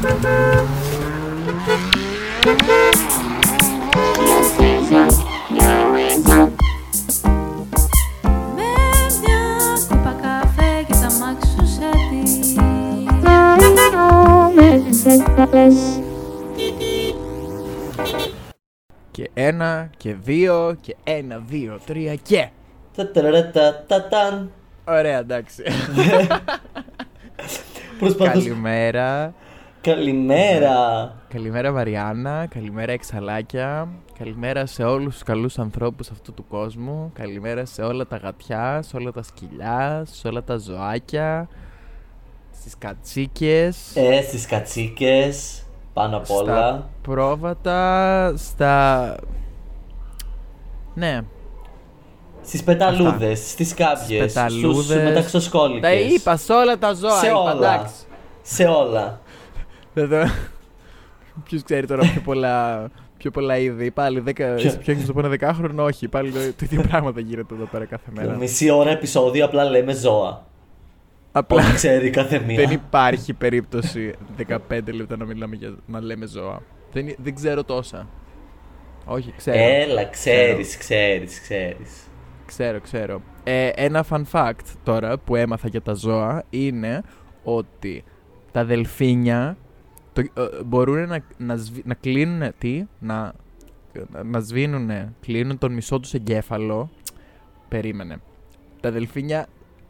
και τα μάξου σε Και ένα και δύο και ένα, δύο, τρία και. Ταταραραταταταν. Ωραία, εντάξει. Προσπαθούσα. Καλημέρα. Καλημέρα. Καλημέρα Μαριάννα, καλημέρα Εξαλάκια, καλημέρα σε όλους τους καλούς ανθρώπους αυτού του κόσμου, καλημέρα σε όλα τα γατιά, σε όλα τα σκυλιά, σε όλα τα ζωάκια, στις κατσίκες, Ε, στις κατσίκες. Πάνω απ' όλα. στα πρόβατα, στα... Ναι, Στις πεταλούδες, στις κάποιες, στους πεταλούδες. μεταξοσκόλικες. τα είπα σε όλα τα ζώα, Σε είπα, όλα. εντάξει. Σε όλα. Δεν το... Ποιος ξέρει τώρα πιο πολλά, πιο πολλά είδη. Πάλι δέκα, Ποιο- είσαι πιο έχεις το πω ένα δεκάχρονο, όχι. Πάλι το, το ίδιο πράγμα θα γίνεται εδώ πέρα κάθε μέρα. Μισή ώρα επεισόδιο απλά λέμε ζώα. Απλά Ό,τι ξέρει κάθε μία. δεν υπάρχει περίπτωση 15 λεπτά να μιλάμε για να λέμε ζώα. Δεν, είναι- δεν ξέρω τόσα. Όχι, ξέρω. Έλα, ξέρεις, ξέρεις, ξέρεις. Ξέρω, ξέρω. Ε, ένα fun fact τώρα που έμαθα για τα ζώα είναι ότι τα δελφίνια το, ε, μπορούν να, να, σβη- να κλείνουν τι, να, να σβήνουν, κλείνουν τον μισό τους εγκέφαλο. Περίμενε. Τα δελφίνια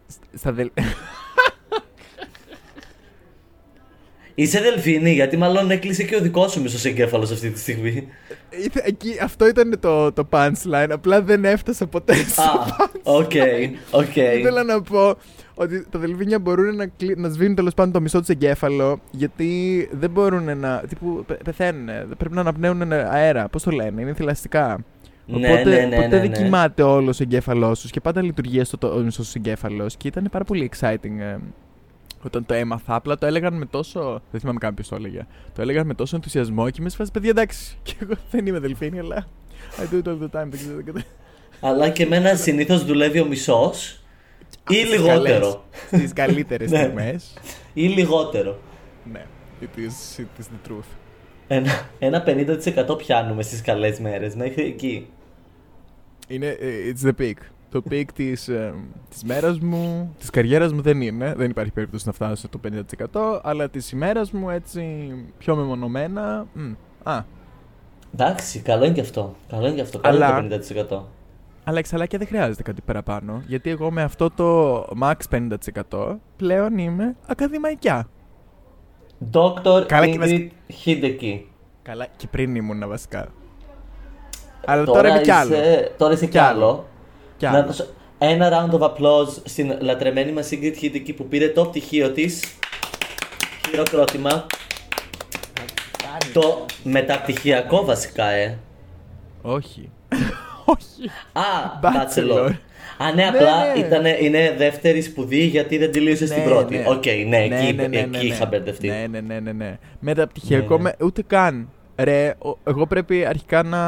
σ- στα δελ... Είσαι δελφίνη, γιατί μάλλον έκλεισε και ο δικός σου μισός εγκέφαλος αυτή τη στιγμή. Ήθε- Εκεί, αυτό ήταν το, το punchline, απλά δεν έφτασα ποτέ στο Α, OK, OK. Ήθελα να πω ότι τα δελφίνια μπορούν να, κλει... να σβήνουν τέλος πάντων το μισό τους εγκέφαλο γιατί δεν μπορούν να. τύπου πε- πεθαίνουν. Δεν πρέπει να αναπνέουν αέρα. Πώς το λένε, είναι θηλαστικά. Ναι, Οπότε ναι, ναι, ποτέ ναι, δεν ναι. κοιμάται όλος ο εγκέφαλός τους και πάντα λειτουργεί στο το, ο μισός τους εγκέφαλος και ήταν πάρα πολύ exciting ε, όταν το έμαθα. Απλά το έλεγαν με τόσο. Δεν θυμάμαι καν ποιος το έλεγε. Το έλεγαν με τόσο ενθουσιασμό και είμαι σε φάση παιδιά εντάξει. Και εγώ δεν είμαι δελφίνη, αλλά. I do it all the time. Δεν ξέρω, δεν ξέρω. Αλλά και εμένα συνήθως δουλεύει ο μισός ή Στις λιγότερο. καλές, Στις καλύτερες Ναι. στιγμές. Ή λιγότερο. Ναι, it is, it is the truth. Ένα, ένα 50% πιάνουμε στις καλές μέρες, μέχρι εκεί. Είναι, ε, it's the peak. Το peak της, ε, της μέρας μου, της καριέρας μου δεν είναι. Δεν υπάρχει περίπτωση να φτάσω στο 50%, αλλά της ημέρας μου έτσι πιο μεμονωμένα. μ, α, Εντάξει, καλό είναι και αυτό. Καλό είναι και αυτό. Καλό Αλλά- είναι το 50%. Αλλά εξαλάκια δεν χρειάζεται κάτι παραπάνω, γιατί εγώ με αυτό το max 50% πλέον είμαι ακαδημαϊκιά. Dr. Καλά και Ingrid Hideki. Καλά, και πριν ήμουν βασικά. Αλλά τώρα, είμαι κι είσαι- άλλο. Τώρα είσαι κι Κι άλλο. άλλο. Κι Να άλλο. δώσω ένα round of applause στην λατρεμένη μας Ingrid Hideki που πήρε το πτυχίο της. Χειροκρότημα. Το μεταπτυχιακό βασικά, ε. Όχι. Όχι. Α, Bachelor. bachelor. Α, ναι, Ναι, απλά ναι. Ήτανε, είναι δεύτερη σπουδή γιατί δεν τελείωσε στην πρώτη. Οκ, ναι, εκεί, εκεί είχα μπερδευτεί. Ναι, ναι, ναι, ναι, ναι. Μεταπτυχιακό, Ναι, ναι. με, ούτε καν. Ρε, ο- εγώ πρέπει αρχικά να,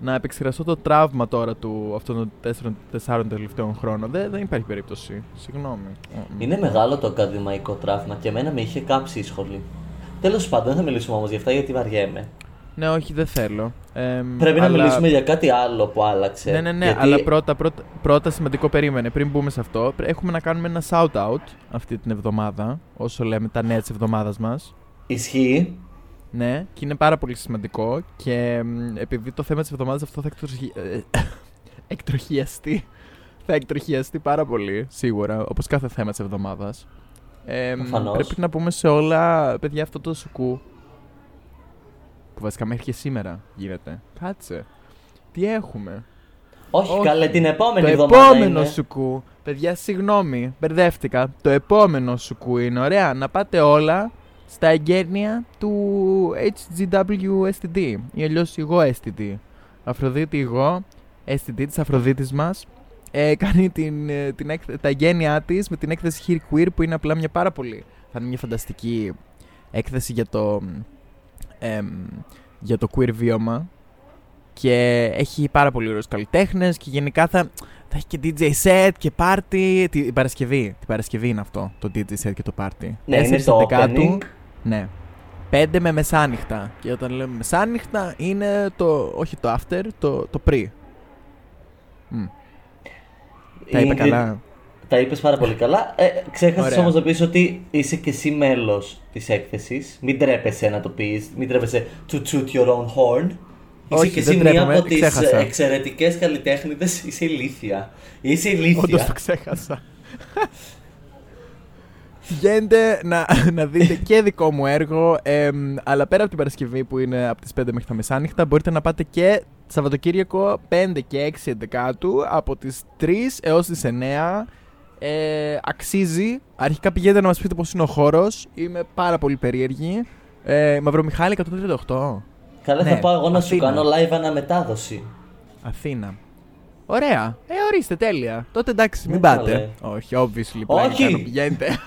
να επεξεργαστώ το τραύμα τώρα του αυτών των τέσσερων, τεσσάρων τελευταίων χρόνων. Δεν, δεν υπάρχει περίπτωση. Συγγνώμη. Είναι μεγάλο το ακαδημαϊκό τραύμα και εμένα με είχε κάψει η σχολή. Τέλος πάντων, δεν θα μιλήσουμε όμως για αυτά γιατί βαριέμαι. Ναι, όχι, δεν θέλω. Εμ, Πρέπει να αλλά- μιλήσουμε για κάτι άλλο που άλλαξε. Ναι, ναι, ναι, Γιατί αλλά πρώτα, πρώτα, πρώτα σημαντικό περίμενε. Πριν μπούμε σε αυτό, πρέ- έχουμε να κάνουμε ένα shout-out αυτή την εβδομάδα, όσο λέμε τα νέα της εβδομάδας μας. Ισχύει. Ναι, και είναι πάρα πολύ σημαντικό και μ, επειδή το θέμα της εβδομάδας αυτό θα εκτροχι... ε, εκτροχιαστεί, θα εκτροχιαστεί πάρα πολύ, σίγουρα, όπως κάθε θέμα της εβδομάδας. Ε, μ, Προφανώς. πρέπει να πούμε σε όλα, παιδιά, αυτό το σουκού, που βασικά μέχρι και σήμερα γίνεται. Κάτσε. Τι έχουμε; Όχι, Όχι. καλέ, την επόμενη Το εβδομάδα. επόμενο είναι. σουκού. Παιδιά, συγγνώμη, μπερδεύτηκα. Το επόμενο σουκού είναι ωραία να πάτε όλα στα εγγένεια του HGW STD ή αλλιώς εγώ STD. Αφροδίτη εγώ, STD της Αφροδίτης μας, ε, κάνει την, ε, την, έκ- τα εγγένειά της με την έκθεση Here Queer που είναι απλά μια πάρα πολύ. Θα είναι μια φανταστική έκθεση για το, εμ, για το queer βίωμα και έχει πάρα πολύ ωραίους καλλιτέχνες και γενικά θα, θα Θα έχει και DJ set και party. Την Παρασκευή. Την Παρασκευή είναι αυτό. Το DJ set και το party. Ναι, είναι 4 το Δεκάτου. opening. Ναι. 5 με μεσάνυχτα. Και όταν λέμε μεσάνυχτα είναι το. Όχι το after, το, το pre. Μμ. Τα είπα Ingrid, καλά. Τα είπες πάρα πολύ καλά. Ε, Ξέχασες Ωραία. όμως να πεις ότι είσαι και εσύ μέλος της έκθεσης. Μην τρέπεσαι να το πεις. Μην τρέπεσαι to toot your own horn. Όχι, είσαι και δεν εσύ μία τρέπομαι, από τις ξέχασα. εξαιρετικές καλλιτέχνητες. Είσαι ηλίθια. Είσαι ηλίθια. Όντως το ξέχασα. Βγαίνετε να, να δείτε και δικό μου έργο. εμ, αλλά πέρα από την Παρασκευή που είναι από τις 5 μέχρι τα μεσάνυχτα, μπορείτε να πάτε και Σαββατοκύριακο 5 και 6 Εντεκάτου από τις 3 έως τις 9. Ε, αξίζει. Αρχικά πηγαίνετε να μας πείτε πώς είναι ο χώρος. Είμαι πάρα πολύ περίεργη. Ε, Μαυρομιχάλη 138. Καλά, Ναι, θα πάω εγώ να σου Αθήνα. κάνω live αναμετάδοση. Αθήνα. Ωραία. Ε, ορίστε, τέλεια. Τότε εντάξει, μην Ναι, πάτε. καλέ. Όχι, obviously. Όχι. πλάκα κάνω, Πηγαίνετε.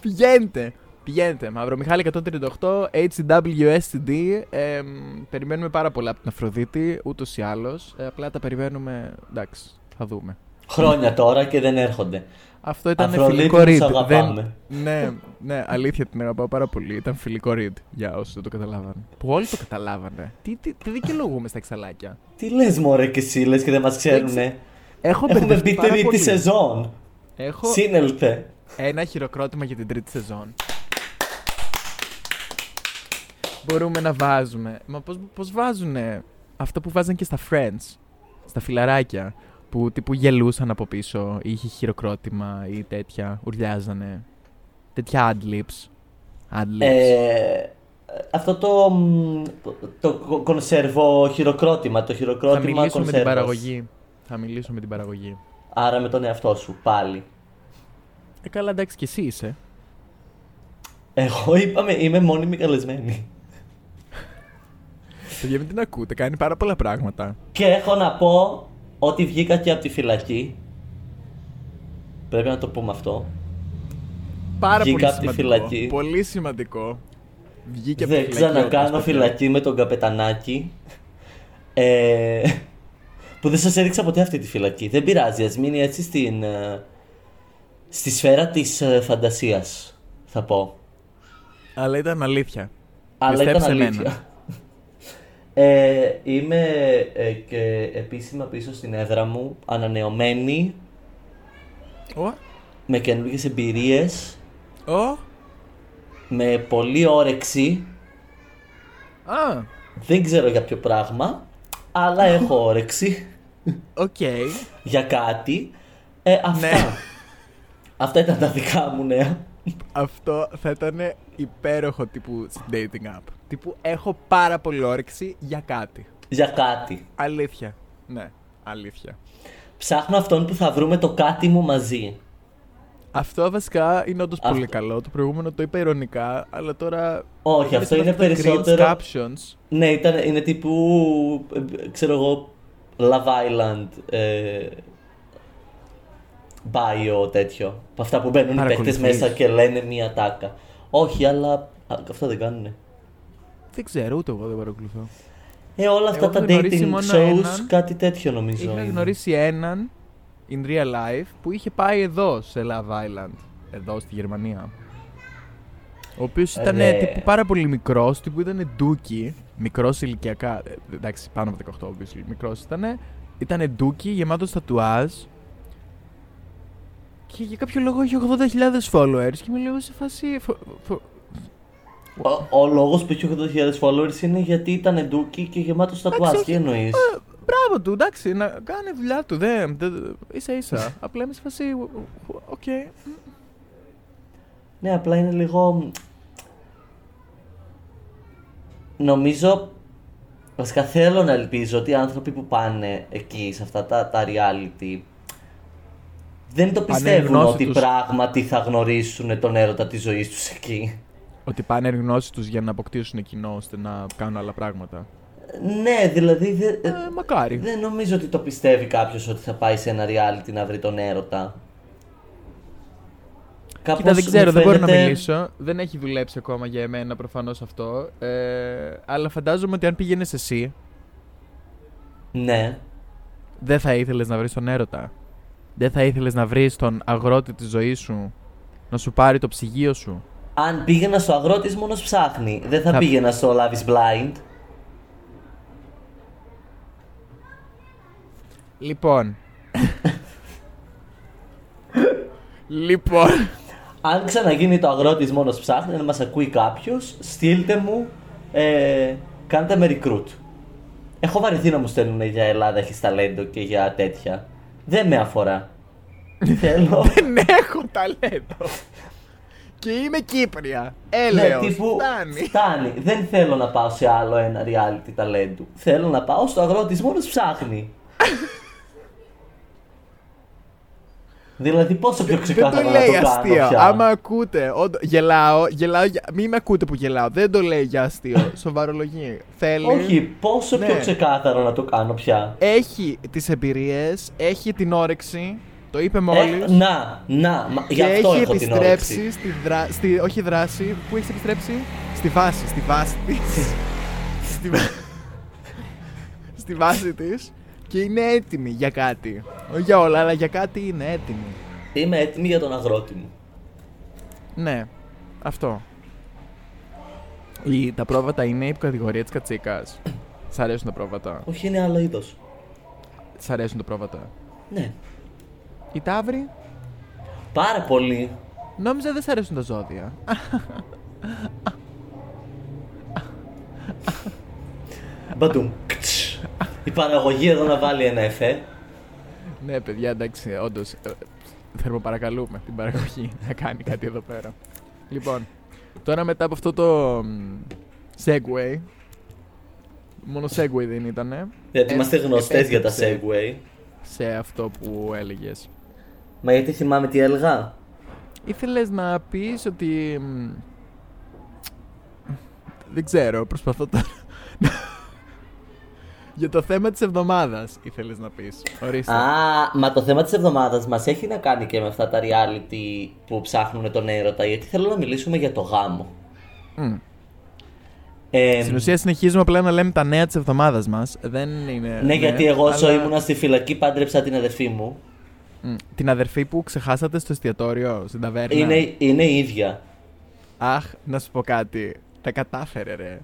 πηγαίνετε. Πηγαίνετε. Μαυρομιχάλη 138, HWSTD. Ε, μ, περιμένουμε πάρα πολλά από την Αφροδίτη, ούτως ή άλλως. Ε, απλά τα περιμένουμε. Εντάξει, θα δούμε. Χρόνια τώρα και δεν έρχονται. Αυτό ήταν Αφροδίτη φιλικό μου, read. σ' αγαπάμε. Ναι, ναι, αλήθεια την αγαπάω πάρα πολύ. Ήταν φιλικό read για όσους δεν το καταλάβανε. Που όλοι το καταλάβανε. Τι, τι, τι δικαιολογούμε στα εξαλάκια; Τι λες, Μωρέ, και εσύ λες και δεν μας ξέρουνε; Έχω Έχουμε μπερδευτεί μπει πάρα τρίτη πολύ. σεζόν. Έχω Σύνελθε. ένα χειροκρότημα για την τρίτη σεζόν. Μπορούμε να βάζουμε. Μα πώς, πώς βάζουνε αυτό που βάζαν και στα Friends, στα φιλαράκια, που τύπου γελούσαν από πίσω ή είχε χειροκρότημα ή τέτοια, ουρλιάζανε. Τέτοια ad-libs. Ad-libs. Ε, αυτό το, μ, το, το κο- κονσέρβο χειροκρότημα, το Θα χειροκρότημα μιλήσω με την κονσέρβας. παραγωγή. Θα μιλήσω με την παραγωγή. Άρα με τον εαυτό σου, πάλι. Ε, καλά, εντάξει, και εσύ είσαι. Εγώ είπαμε, είμαι μόνιμη καλεσμένη. Παιδιά, μην την ακούτε, κάνει πάρα πολλά πράγματα. Και έχω να πω ότι βγήκα και από τη φυλακή. Πρέπει να το πούμε αυτό. Πάρα Βγήκα πολύ από τη σημαντικό. φυλακή. Πολύ σημαντικό. Βγήκε από τη Δεν φυλακή. ξανακάνω όντως, φυλακή με τον καπετανάκι. Ε, που δεν σας έδειξα ποτέ αυτή τη φυλακή. Δεν πειράζει, ας μείνει έτσι στην, ε, στη σφαίρα της ε, φαντασίας, θα πω. Αλλά ήταν αλήθεια. Αλλά ήταν Πιστέψε αλήθεια. εμένα. Ε, είμαι ε, και επίσημα πίσω στην έδρα μου, ανανεωμένη, Ω, με καινούργιες εμπειρίες, ω, με πολλή όρεξη. α, Δεν ξέρω για ποιο πράγμα, αλλά έχω όρεξη οκ. για κάτι. Ε, αυτά. Ναι. Αυτά ήταν τα δικά μου νέα. Αυτό θα ήταν υπέροχο τύπου dating app. Τύπου έχω πάρα πολύ όρεξη για κάτι. Για κάτι. Αλήθεια. Ναι, αλήθεια. Ψάχνω αυτόν που θα βρούμε το κάτι μου μαζί. Αυτό βασικά είναι όντως πολύ Αυτό. καλό. Το προηγούμενο το είπα ηρωνικά, αλλά τώρα. Όχι, αυτό είναι τα cringe περισσότερο. captions. Ναι, ήταν, είναι τύπου. ε, ξέρω εγώ. Love Island. Ε, bio τέτοιο. Από αυτά που μπαίνουν οι παίκτες Παρακολουθείς. μέσα και λένε μία τάκα. Όχι, αλλά. α, αυτό δεν κάνουνε. Δεν ξέρω, ούτε εγώ δεν παρακολουθώ. Ε, όλα αυτά Εγώ τα έχω γνωρίσει dating μόνο shows, έναν. κάτι τέτοιο νομίζω. Είχα είναι. γνωρίσει έναν in real life που είχε πάει εδώ σε Love Island. Εδώ στη Γερμανία. Ο οποίος ήταν Ρε. τύπου πάρα πολύ μικρός, τύπου ήταν ντούκι. Μικρός ηλικιακά. ε, εντάξει, πάνω από 18, obviously. Μικρός ήταν. Ήταν ντούκι, γεμάτος τατουάζ. Και για κάποιο λόγο είχε 80.000 followers. Και με λέω σε φάση. φο- φο- Ο, ο λόγος που έχει 80.000 followers είναι γιατί ήταν ντούκι και γεμάτος τατουάζ. Εντάξει, Τι όχι. εννοείς; Ε, Μπράβο του, εντάξει, να κάνει δουλειά του. Δεν, δεν, ίσα ίσα. Απλά είμαι σε φάση. Οκ. Ναι, απλά είναι λίγο. Νομίζω. Βασικά θέλω να ελπίζω ότι οι άνθρωποι που πάνε εκεί σε αυτά τα, τα reality δεν το πιστεύουν γνώση ότι τους. πράγματι θα γνωρίσουν τον έρωτα της ζωής τους εκεί. Ότι πάνε εν γνώση τους για να αποκτήσουν κοινό ώστε να κάνουν άλλα πράγματα. Ναι, δηλαδή δεν, Ε, μακάρι. δεν νομίζω ότι το πιστεύει κάποιος ότι θα πάει σε ένα reality να βρει τον έρωτα. Κάπως Κοίτα, δεν ξέρω, μου δεν μπορώ να φαίνεται- μιλήσω. Δεν έχει δουλέψει ακόμα για εμένα προφανώς αυτό. Ε, αλλά φαντάζομαι ότι αν πήγαινες εσύ, Ναι. Δεν θα ήθελες να βρεις τον έρωτα. Δεν θα ήθελες να βρεις τον αγρότη της ζωής σου. Να σου πάρει το ψυγείο σου. Αν πήγαινα στο αγρότη μόνος ψάχνει, δεν θα, Θα- πήγαινα στο Love is Blind. Λοιπόν. λοιπόν. Αν ξαναγίνει το αγρότη μόνος ψάχνει, να μας ακούει κάποιος, στείλτε μου, ε, κάντε με recruit. Έχω βαρεθεί να μου στέλνουν για Ελλάδα έχει ταλέντο και για τέτοια. Δεν με αφορά. Θέλω. Δεν έχω ταλέντο. Και είμαι Κύπρια. Έλεος. Ναι, τύπου, Φτάνει. φτάνει. Δεν θέλω να πάω σε άλλο ένα reality ταλέντου. Θέλω να πάω στο αγρότη μόνος ψάχνει. δηλαδή πόσο πιο Δεν ξεκάθαρα το να λέει το κάνω αστείο. πια. Άμα ακούτε, όντω- γελάω, γελάω, για- μην με ακούτε που γελάω. Δεν το λέει για αστείο. Σοβαρολογεί. Θέλει. Όχι, πόσο πιο Ναι. ξεκάθαρα να το κάνω πια. Έχει τις εμπειρίες, έχει την όρεξη. Το είπε μόλις. Ε, να, να, μα, γι' και αυτό έχει έχω την επιστρέψει όρεξη. στη, δρα... στη όχι δράση. Πού έχει επιστρέψει; Στη βάση. Στη βάση της. στη... βα- στη βάση της. Και είναι έτοιμη για κάτι. Όχι για όλα, αλλά για κάτι είναι έτοιμη. Είμαι έτοιμη για τον αγρότη μου. Ναι, αυτό. Η, τα πρόβατα είναι η κατηγορία της κατσίκας. Σ' αρέσουν τα πρόβατα; Όχι, είναι άλλο είδος. Σ' αρέσουν τα πρόβατα; Ναι. Η ταύρη. Πάρα πολύ. Νόμιζα δεν σ' αρέσουν τα ζώδια. Μπαντούμ. Κτς. Η παραγωγή εδώ να βάλει ένα εφέ. Ναι, παιδιά, εντάξει, όντως. Θερμοπαρακαλούμε την παραγωγή να κάνει κάτι εδώ πέρα. Λοιπόν, τώρα μετά από αυτό το μ, segue. Μόνο segue δεν ήτανε. Γιατί Ε, είμαστε γνωστές για τα επέστρεψε Segway. Σε αυτό που έλεγες. Μα γιατί θυμάμαι τι έλεγα; Ήθελες να πεις ότι... μ, Δεν ξέρω, προσπαθώ τώρα... Για το θέμα της εβδομάδας ήθελες να πεις. Ορίστε. Α, μα το θέμα της εβδομάδας μας έχει να κάνει και με αυτά τα reality που ψάχνουν τον έρωτα, γιατί θέλω να μιλήσουμε για το γάμο. Μμ. Ε, Στην ουσία συνεχίζουμε απλά να λέμε τα νέα της εβδομάδας μας. Δεν είναι... ναι, γιατί εγώ όσο αλλά- ήμουνα στη φυλακή πάντρεψα την αδερφή μου. Μμ. Την αδερφή που ξεχάσατε στο εστιατόριο, στην ταβέρνα. Είναι, είναι η ίδια. Αχ, να σου πω κάτι. Τα κατάφερε, ρε.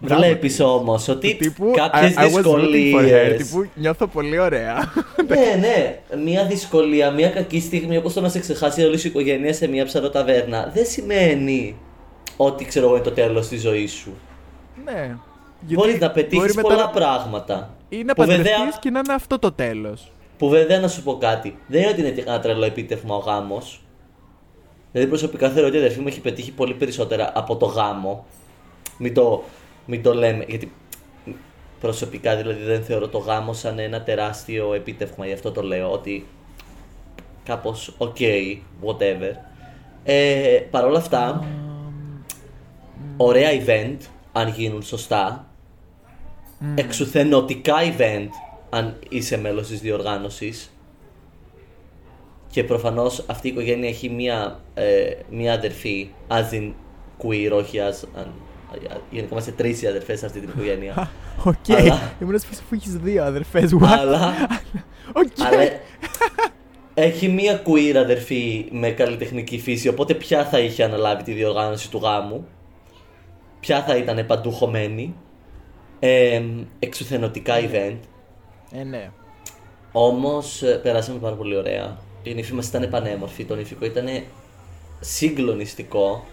Μπράβο Βλέπεις της. όμως ότι Του τύπου, κάποιες I, I was rooting for her, δυσκολίε. τύπου νιώθω πολύ ωραία. ναι, ναι. Μια δυσκολία, μια κακή στιγμή όπως το να σε ξεχάσει όλη σου η οικογένεια σε μια ψαροταβέρνα δεν σημαίνει ότι ξέρω εγώ είναι το τέλος της ζωής σου. ναι. Μπορεί να πετύχεις μπορεί μετά πολλά να- πράγματα. Ή να που, βέβαια, παντρευτείς και να είναι αυτό το τέλος. Που βέβαια να σου πω κάτι. Δεν είναι ότι είναι ένα τρελό επίτευγμα ο γάμος. Δηλαδή προσωπικά θεωρώ ότι η αδερφή μου έχει πετύχει πολύ περισσότερα από το γάμο. Μην το, μην το λέμε. Γιατί προσωπικά δηλαδή δεν θεωρώ το γάμο σαν ένα τεράστιο επίτευγμα. Γι' αυτό το λέω ότι κάπως ok, whatever. Ε, Παρ' όλα αυτά, ωραία event αν γίνουν σωστά. Εξουθενωτικά event αν είσαι μέλος της διοργάνωσης. Και προφανώς αυτή η οικογένεια έχει μία, ε, μία αδερφή, as in queer, όχι as... αν- γενικά είμαστε τρεις οι αδερφές σε αυτή την οικογένεια. Οκ. Αλλά- Ήμουν σε φάση που έχεις δύο αδερφές. What? αλλά, Οκ. αλλά έχει μία queer αδερφή με καλλιτεχνική φύση, οπότε ποια θα είχε αναλάβει τη διοργάνωση του γάμου; Ποια θα ήταν παντού χωμένη. Ε, εξουθενωτικά event. Ε, ναι. Όμως περάσαμε πάρα πολύ ωραία. Η νύφη μας ήταν πανέμορφη. Το νυφικό ήταν συγκλονιστικό.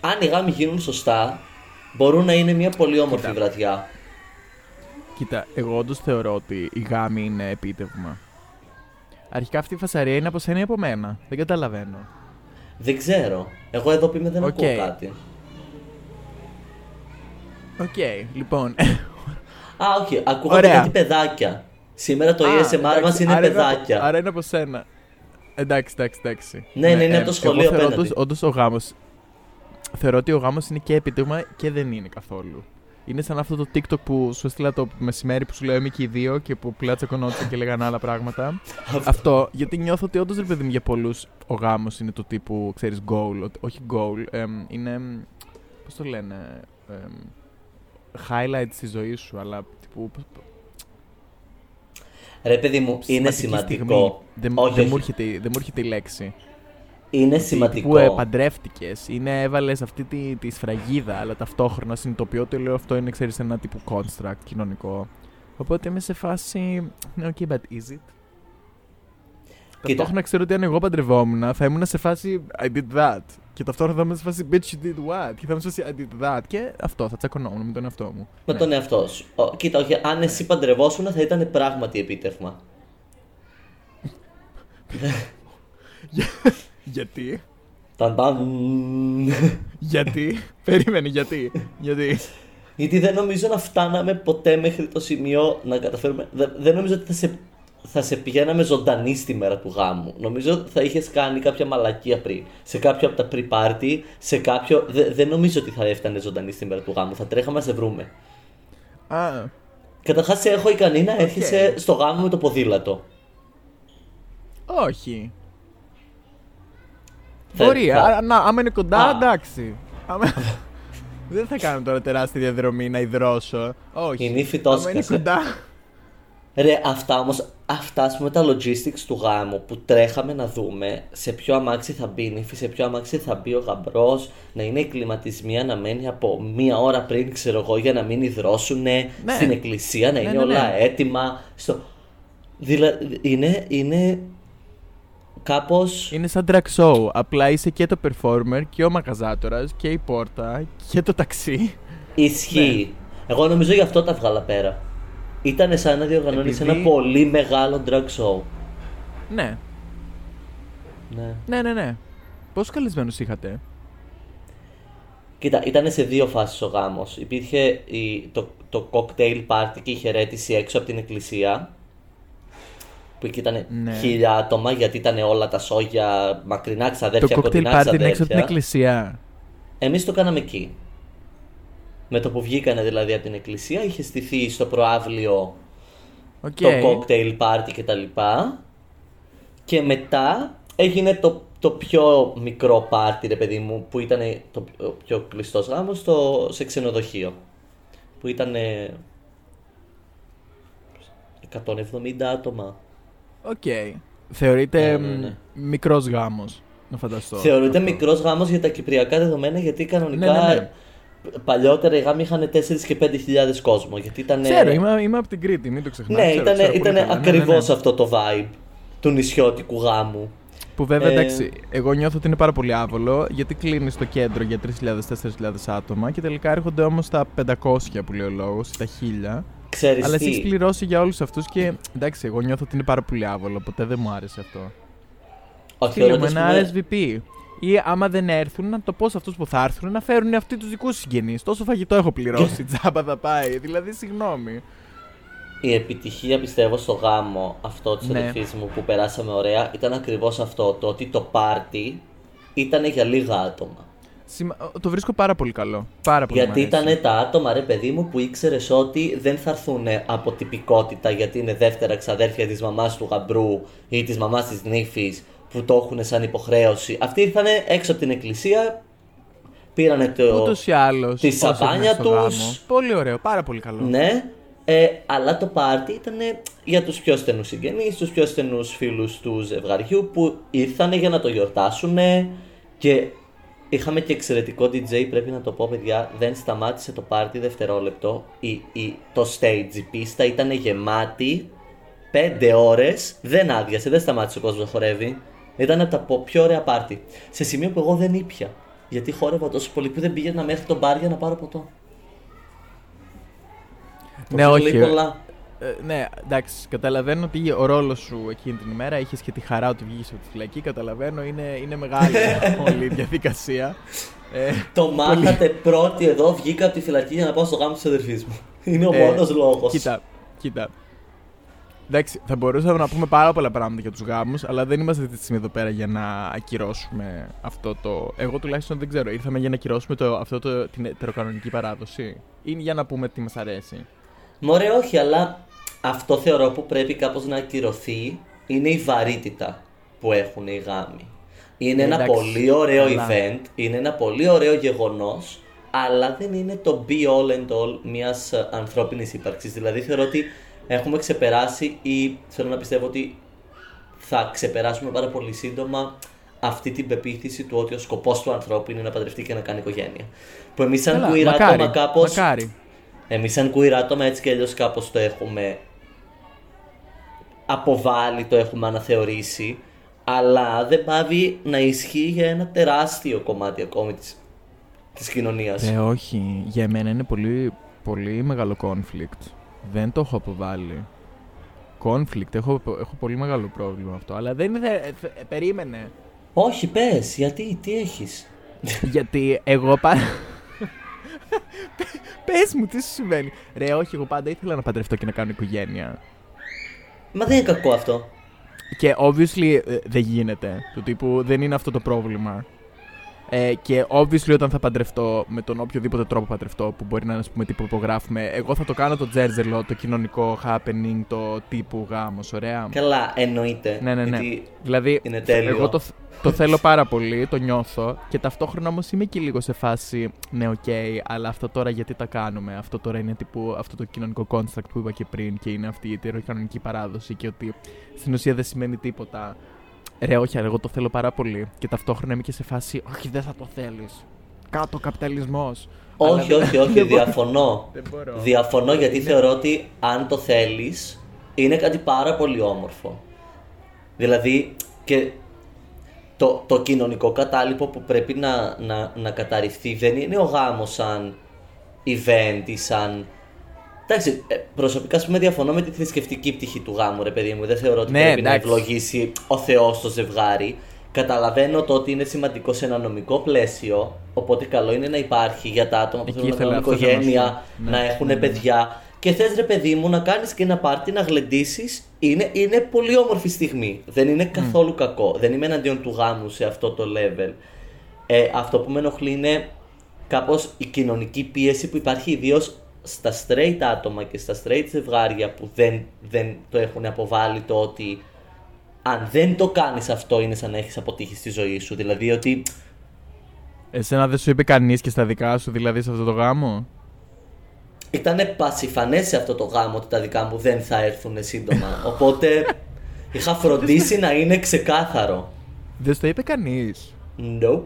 Αν οι γάμοι γίνουν σωστά, μπορούν να είναι μια πολύ όμορφη Κοίτα. βραδιά. Κοίτα, εγώ όντως θεωρώ ότι οι γάμοι είναι επίτευγμα. Αρχικά αυτή η φασαρία είναι από σένα ή από μένα; Δεν καταλαβαίνω. Δεν ξέρω. Εγώ εδώ που είμαι δεν Οκ. ακούω κάτι. Οκ, λοιπόν. Α, όχι. Ακούγαμε Ωραία. κάτι παιδάκια. Σήμερα το Α, ASMR μας εντάξει, είναι άρα από- παιδάκια. άρα είναι από σένα. Εντάξει, εντάξει, εντάξει. Ναι, ναι, είναι από το σχολείο εγώ θεωρώ απέναντι. όντως- όντως ο γάμος... Θεωρώ ότι ο γάμος είναι και επίτευγμα και δεν είναι καθόλου. Είναι σαν αυτό το TikTok που σου έστειλα το μεσημέρι που σου λέω είμαι και οι δύο και που απλά τσακωνόντουσαν και λέγανε άλλα πράγματα. αυτό, γιατί νιώθω ότι όντως ρε παιδί μου για πολλούς ο γάμος είναι το τύπου, ξέρεις, goal. ότι- όχι goal, εμ, είναι. Πώς το λένε. εμ, highlight στη ζωής σου, αλλά τύπου, Ρε παιδί μου, είναι σημαντική σημαντικό. στιγμή. Δεν, όχι, δεν, όχι. μου έρχεται, δεν μου έρχεται η λέξη. Είναι σημαντικό. Που ε, παντρεύτηκε, είναι έβαλες αυτή τη, τη σφραγίδα, αλλά ταυτόχρονα συνειδητοποιώ ότι λέω αυτό είναι ξέρεις, ένα τύπου construct κοινωνικό. Οπότε είμαι σε φάση. Ναι, ok, but is it? Ταυτόχρονα ξέρω ότι αν εγώ παντρευόμουν θα ήμουν σε φάση I did that. Και ταυτόχρονα θα ήμουν σε φάση bitch you did what; Και θα ήμουν σε φάση I did that. Και αυτό θα τσακωνόμουν με τον εαυτό μου. Με Ναι. τον εαυτό σου. Ο, κοίτα, όχι, αν εσύ παντρευόσουν θα ήταν πράγματι επίτευγμα. Γιατί; Ταν, ταν. γιατί; Περίμενε, γιατί; γιατί; Γιατί δεν νομίζω να φτάναμε ποτέ μέχρι το σημείο να καταφέρουμε. Δεν, δεν νομίζω ότι θα σε, θα σε πηγαίναμε ζωντανή στη μέρα του γάμου. Νομίζω ότι θα είχες κάνει κάποια μαλακία πριν. Σε κάποιο από τα pre-party, σε κάποιο. δε- δεν νομίζω ότι θα έφτανε ζωντανή στη μέρα του γάμου. Θα τρέχαμε να σε βρούμε. Α, Καταρχάς, σε έχω ικανή να έρχεσαι στο γάμο με το ποδήλατο. όχι. Θα- Μπορεί. θα- Α, να, άμα είναι κοντά, Α. εντάξει. Άμα... Δεν θα κάνω τώρα τεράστια διαδρομή να υδρώσω. Όχι. Η νύφη το Άμα είναι έσκασε. κοντά. Ρε, αυτά όμως, αυτά ας πούμε τα logistics του γάμου που τρέχαμε να δούμε σε ποιο αμάξι θα μπει η νύφη, σε ποιο αμάξι θα μπει ο γαμπρός, να είναι η κλιματισμία να μένει από μία ώρα πριν, ξέρω εγώ, για να μην υδρώσουνε Ναι. στην εκκλησία, να Ναι, είναι ναι, όλα ναι. έτοιμα. Στο... Δηλαδή, είναι, είναι κάπως... Είναι σαν drag show. Απλά είσαι και το performer και ο μακαζάτορα και η πόρτα και το ταξί. Ισχύει. Ναι. Εγώ νομίζω γι' αυτό τα βγάλα πέρα. Ήταν σαν να διοργανώνεις Επειδή- ένα πολύ μεγάλο drag show. Ναι, Ναι. ναι, ναι, ναι. Πόσους καλεσμένους είχατε, Κοίτα, ήταν σε δύο φάσεις ο γάμος. Υπήρχε η, το, το cocktail party και η χαιρέτηση έξω από την εκκλησία. Που εκεί ήταν Ναι. χίλια άτομα γιατί ήταν όλα τα σόγια μακρινά ξαδέρφια, Το cocktail κοντινά party είναι έξω από την ξαδέρφια. εκκλησία. Εμείς το κάναμε εκεί. Με το που βγήκανε δηλαδή από την εκκλησία είχε στηθεί στο προαύλιο Οκ. το cocktail party και τα λοιπά. Και μετά έγινε το, το πιο μικρό party, ρε παιδί μου, που ήταν το πιο- πιο κλειστός γάμος στο, σε ξενοδοχείο. Που ήταν 170 άτομα. Οκ. Θεωρείται Ναι, ναι, ναι. μικρός γάμος. Να φανταστώ. Θεωρείται Αυτό. μικρός γάμος για τα κυπριακά δεδομένα γιατί κανονικά Ναι, ναι, ναι. Παλιότερα οι γάμοι είχαν 4 και 5 χιλιάδες κόσμο. Γιατί ήταν. Ξέρω, είμαι, είμαι από την Κρήτη, μην το ξεχνάτε. Ναι, ξέρω, ήταν, ξέρω πολύ ήταν καλά. Ναι, ναι, ακριβώς ναι. αυτό το vibe του νησιώτικου γάμου. Που βέβαια Ε, εντάξει, εγώ νιώθω ότι είναι πάρα πολύ άβολο γιατί κλείνει το κέντρο για 3.000-4.000 άτομα και τελικά έρχονται όμως τα 500 που λέει ο λόγος ή τα 1000. Ξέρεις Αλλά τι, εσύ έχεις πληρώσει για όλους αυτούς και εντάξει, εγώ νιώθω ότι είναι πάρα πολύ άβολο. Ποτέ δεν μου άρεσε αυτό. όχι, Στείλε θεωρώ μου ότι, ένα ας πούμε, RSVP. Ή άμα δεν έρθουν, να το πω σε αυτούς που θα έρθουν να φέρουν αυτοί τους δικούς συγγενείς. Τόσο φαγητό έχω πληρώσει, τζάμπα θα πάει. Δηλαδή, συγγνώμη. η επιτυχία πιστεύω στο γάμο αυτό της Ναι. αδερφής μου που περάσαμε ωραία ήταν ακριβώς αυτό, το ότι το πάρτι ήταν για λίγα άτομα. Σημα... Το βρίσκω πάρα πολύ καλό. Πάρα πολύ Γιατί μ' αρέσει. ήταν τα άτομα, ρε παιδί μου, που ήξερες ότι δεν θα έρθουν από τυπικότητα γιατί είναι δεύτερα ξαδέρφια της μαμάς του γαμπρού ή της μαμάς της νύφης που το έχουν σαν υποχρέωση. Αυτοί ήρθαν έξω από την εκκλησία, πήρανε το. Ούτως ή άλλως. τη σαμπάνια τους. Πολύ ωραίο, πάρα πολύ καλό. Ναι, ε, αλλά το πάρτι ήταν για τους πιο στενούς συγγενείς, τους πιο στενούς φίλους του ζευγαριού που ήρθαν για να το γιορτάσουν και είχαμε και εξαιρετικό DJ, πρέπει να το πω παιδιά, δεν σταμάτησε το πάρτι δευτερόλεπτο, η, η, το stage, η πίστα ήταν γεμάτη, πέντε ώρες, δεν άδειασε, δεν σταμάτησε ο κόσμος να χορεύει, ήταν από τα πο- πιο ωραία πάρτι, σε σημείο που εγώ δεν ήπια, γιατί χόρευα τόσο πολύ που δεν πήγαινα μέχρι τον μπαρ για να πάρω ποτό. Ναι, Αυτό όχι. λέει πολλά. Ε, ναι, εντάξει, καταλαβαίνω ότι ο ρόλος σου εκείνη την ημέρα είχες και τη χαρά ότι βγήκες από τη φυλακή. Καταλαβαίνω, είναι, είναι μεγάλη όλη η διαδικασία. Ε, Το μάθατε πρώτοι εδώ, βγήκα από τη φυλακή για να πάω στο γάμο της αδερφής μου. Είναι ο ε, μόνος λόγος. Κοίτα, κοίτα. Εντάξει, θα μπορούσαμε να πούμε πάρα πολλά πράγματα για τους γάμους, αλλά δεν είμαστε αυτή τη στιγμή εδώ πέρα για να ακυρώσουμε αυτό το. Εγώ τουλάχιστον δεν ξέρω. Ήρθαμε για να ακυρώσουμε το, αυτό το, την ετεροκανονική παράδοση, ή για να πούμε τι μας αρέσει; Μωρέ, όχι, αλλά αυτό θεωρώ που πρέπει κάπως να ακυρωθεί είναι η βαρύτητα που έχουν οι γάμοι. Είναι Ε, ένα εντάξει, πολύ ωραίο αλλά- event, είναι ένα πολύ ωραίο γεγονός, αλλά δεν είναι το be all and all μιας ε, ανθρώπινης ύπαρξης. Δηλαδή θεωρώ ότι έχουμε ξεπεράσει ή θέλω να πιστεύω ότι θα ξεπεράσουμε πάρα πολύ σύντομα αυτή την πεποίθηση του ότι ο σκοπός του ανθρώπου είναι να παντρευτεί και να κάνει οικογένεια. Που εμείς σαν Καλά, queer μακάρι, άτομα κάπως... μακάρι. Εμείς σαν queer άτομα έτσι και αλλιώς κάπως το έχουμε αποβάλει, το έχουμε αναθεωρήσει, αλλά δεν πάβει να ισχύει για ένα τεράστιο κομμάτι ακόμη της, της κοινωνίας. Ε, όχι. Για μένα είναι πολύ, πολύ μεγάλο conflict. Δεν το έχω αποβάλει. Conflict. Έχω, έχω πολύ μεγάλο πρόβλημα αυτό. Αλλά δεν είναι... ε, θε- ε, περίμενε. Όχι, πες, γιατί, τι έχεις; Γιατί εγώ πάντα... Πες μου, τι σου συμβαίνει. Ρε, όχι, εγώ πάντα ήθελα να παντρευτώ και να κάνω οικογένεια. Μα δεν είναι κακό αυτό. Και obviously ε, δεν γίνεται. Του τύπου δεν είναι αυτό το πρόβλημα. Ε, και obviously όταν θα παντρευτώ με τον οποιοδήποτε τρόπο παντρευτώ που μπορεί να είναι ας πούμε τύπου που υπογράφουμε, εγώ θα το κάνω το τζέρζελο, το κοινωνικό happening, το τύπου γάμος, ωραία. Καλά, εννοείται. Ναι, ναι, ναι. Γιατί Δηλαδή, είναι τέλειο. εγώ το, το θέλω πάρα πολύ, το νιώθω και ταυτόχρονα όμως είμαι και λίγο σε φάση, ναι, οκ, αλλά αυτό τώρα γιατί τα κάνουμε; Αυτό τώρα είναι τύπου αυτό το κοινωνικό construct που είπα και πριν και είναι αυτή η ετεροκανονική παράδοση και ότι στην ουσία δεν σημαίνει τίποτα. Ρε, όχι, αλλά εγώ το θέλω πάρα πολύ και ταυτόχρονα είμαι και σε φάση, όχι, δεν θα το θέλεις. Κάτω καπιταλισμός. όχι, όχι, όχι, διαφωνώ. Δεν μπορώ. Διαφωνώ γιατί θεωρώ ότι αν το θέλεις είναι κάτι πάρα πολύ όμορφο. Δηλαδή και το, το κοινωνικό κατάλοιπο που πρέπει να, να, να καταρριφθεί δεν είναι ο γάμος σαν event ή σαν... Εντάξει, ε, προσωπικά ας πούμε διαφωνώ με τη θρησκευτική πτυχή του γάμου ρε παιδί μου. Δεν θεωρώ ότι Ναι, πρέπει να εντάξει. ευλογήσει ο Θεός το ζευγάρι. Καταλαβαίνω το ότι είναι σημαντικό σε ένα νομικό πλαίσιο, οπότε καλό είναι να υπάρχει για τα άτομα που Εκεί θέλουν να ήθελα κάνουν αυτό να σου οικογένεια, πω. Ναι, να έχουν ναι, ναι. παιδιά. Και θες ρε παιδί μου να κάνεις και ένα πάρτι να γλεντήσεις είναι, είναι πολύ όμορφη στιγμή. Δεν είναι καθόλου κακό. Δεν είμαι εναντίον του γάμου σε αυτό το level. Ε, αυτό που με ενοχλεί είναι κάπως η κοινωνική πίεση που υπάρχει ιδίως στα straight άτομα και στα straight ζευγάρια που δεν, δεν το έχουν αποβάλει το ότι αν δεν το κάνεις αυτό είναι σαν να έχεις αποτύχει στη ζωή σου. Δηλαδή ότι Εσένα δεν σου είπε κανείς και στα δικά σου, δηλαδή σε αυτό το γάμο; ήταν πασιφανές σε αυτό το γάμο ότι τα δικά μου δεν θα έρθουν σύντομα. Οπότε είχα φροντίσει να είναι ξεκάθαρο. Δεν στο είπε κανείς; Nope.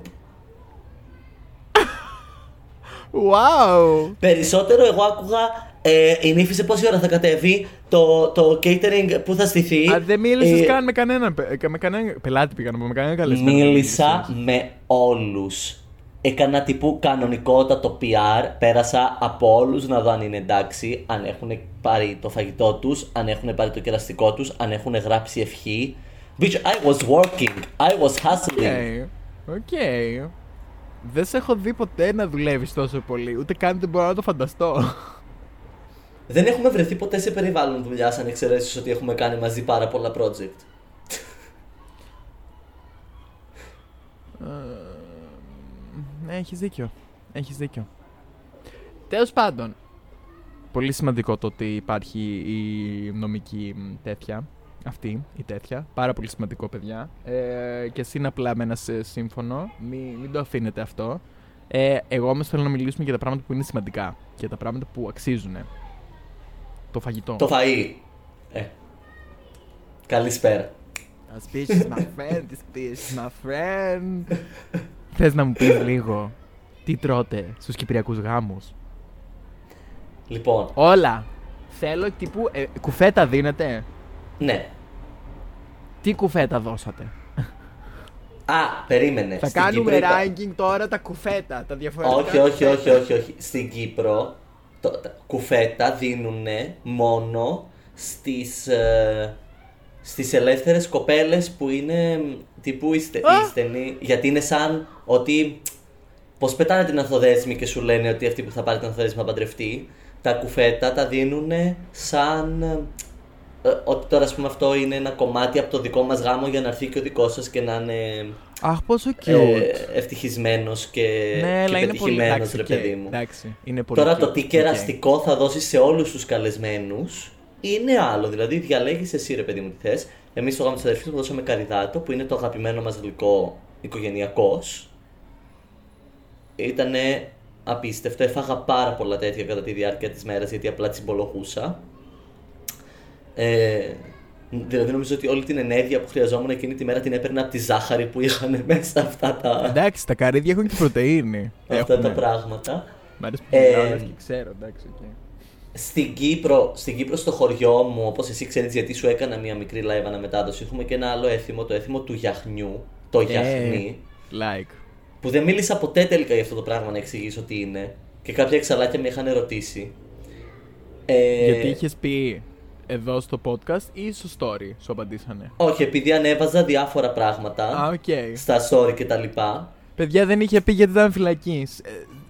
Wow! Περισσότερο εγώ άκουγα ε, η νύφη σε πόση ώρα θα κατέβει, το, το catering που θα στηθεί. Α, δεν μίλησες Ε, καν με κανέναν. πε- Με κανέναν πελάτη πήγα να πω, με κανέναν καλεσμένο. Μίλησα με όλους. Έκανα τύπου κανονικότατο PR. Πέρασα από όλους να δω αν είναι εντάξει, αν έχουν πάρει το φαγητό τους, αν έχουν πάρει το κεραστικό τους, αν έχουν γράψει ευχή. Bitch, I was working. I was hustling. OK. OK. Δεν σε έχω δει ποτέ να δουλεύεις τόσο πολύ. Ούτε καν δεν μπορώ να το φανταστώ. Δεν έχουμε βρεθεί ποτέ σε περιβάλλον δουλειάς αν εξαιρέσεις ότι έχουμε κάνει μαζί πάρα πολλά project. Ναι, έχεις δίκιο. Έχεις δίκιο. Τέλος πάντων. Πολύ σημαντικό το ότι υπάρχει η νομική μ, τέτοια. Αυτή η τέτοια. Πάρα πολύ σημαντικό, παιδιά. Ε, και εσύ είναι απλά με ένα σε- σύμφωνο. Μην, μην το αφήνετε αυτό. Ε, εγώ όμως θέλω να μιλήσουμε για τα πράγματα που είναι σημαντικά. Και τα πράγματα που αξίζουν. Το φαγητό. Το φαΐ. Ε. Καλησπέρα. A speech is my friend, a speech is my friend. Θες να μου πεις λίγο τι τρώτε στους κυπριακούς γάμους; Λοιπόν, Όλα. Θέλω τύπου ε, κουφέτα δίνετε. Ναι. Τι κουφέτα δώσατε; Α, περίμενε. Θα Στην κάνουμε Κύπρο υπά- ranking τώρα τα κουφέτα, τα διαφορετικά. Όχι, όχι, κουφέτα. όχι, όχι, όχι. Στην Κύπρο το, τα κουφέτα δίνουν μόνο στις, ε, στις ελεύθερες κοπέλες που είναι μ, τύπου οι, στε, Α! οι στενοί. Γιατί είναι σαν ότι πως πετάνε την ανθοδέσμη και σου λένε ότι αυτή που θα πάρει την ανθοδέσμη θα παντρευτεί. Τα κουφέτα τα δίνουν σαν ε, ότι τώρα ας πούμε αυτό είναι ένα κομμάτι από το δικό μας γάμο για να έρθει και ο δικός σας και να είναι Αχ, πόσο cute. ε, ευτυχισμένος και, ναι, και αλλά είναι πολύ πετυχημένος εντάξει, ρε οκ, παιδί μου. Εντάξει, είναι πολύ Τώρα cute, το τι οκ. κεραστικό θα δώσεις σε όλους τους καλεσμένους είναι άλλο. Δηλαδή διαλέγεις εσύ ρε παιδί μου τι θες. Εμείς στο γάμο της αδερφής μου δώσαμε καρυδάτο που είναι το αγαπημένο μας γλυκό οικογενειακώς. Ήτανε απίστευτο. Έφαγα πάρα πολλά τέτοια κατά τη διάρκεια της μέρας γιατί απλά τσιμπολογούσα. Ε, δηλαδή νομίζω ότι όλη την ενέργεια που χρειαζόμουν εκείνη τη μέρα την έπαιρνα από τη ζάχαρη που είχαν μέσα αυτά τα, Εντάξει, τα καρύδια έχουν και πρωτεΐνη. αυτά Έχουνε. τα πράγματα. Μ' αρέσει που Ε, μιλάω, λες και ξέρω, εντάξει, οκ. Στην Κύπρο, στην Κύπρο στο χωριό μου, όπως εσύ ξέρεις γιατί σου έκανα μια μικρή live αναμετάδοση, έχουμε και ένα άλλο έθιμο, το έθιμο του γιαχνιού, το γιαχνί, Like. που δεν μίλησα ποτέ τελικά για αυτό το πράγμα να εξηγήσω τι είναι. Και κάποια εξελάκια με είχαν ερωτήσει. Ε, Γιατί είχες πει; Εδώ στο podcast ή στο story σου απαντήσανε; Όχι, επειδή ανέβαζα διάφορα πράγματα Α, οκ. στα story και τα λοιπά. Παιδιά δεν είχε πει γιατί ήταν φυλακής.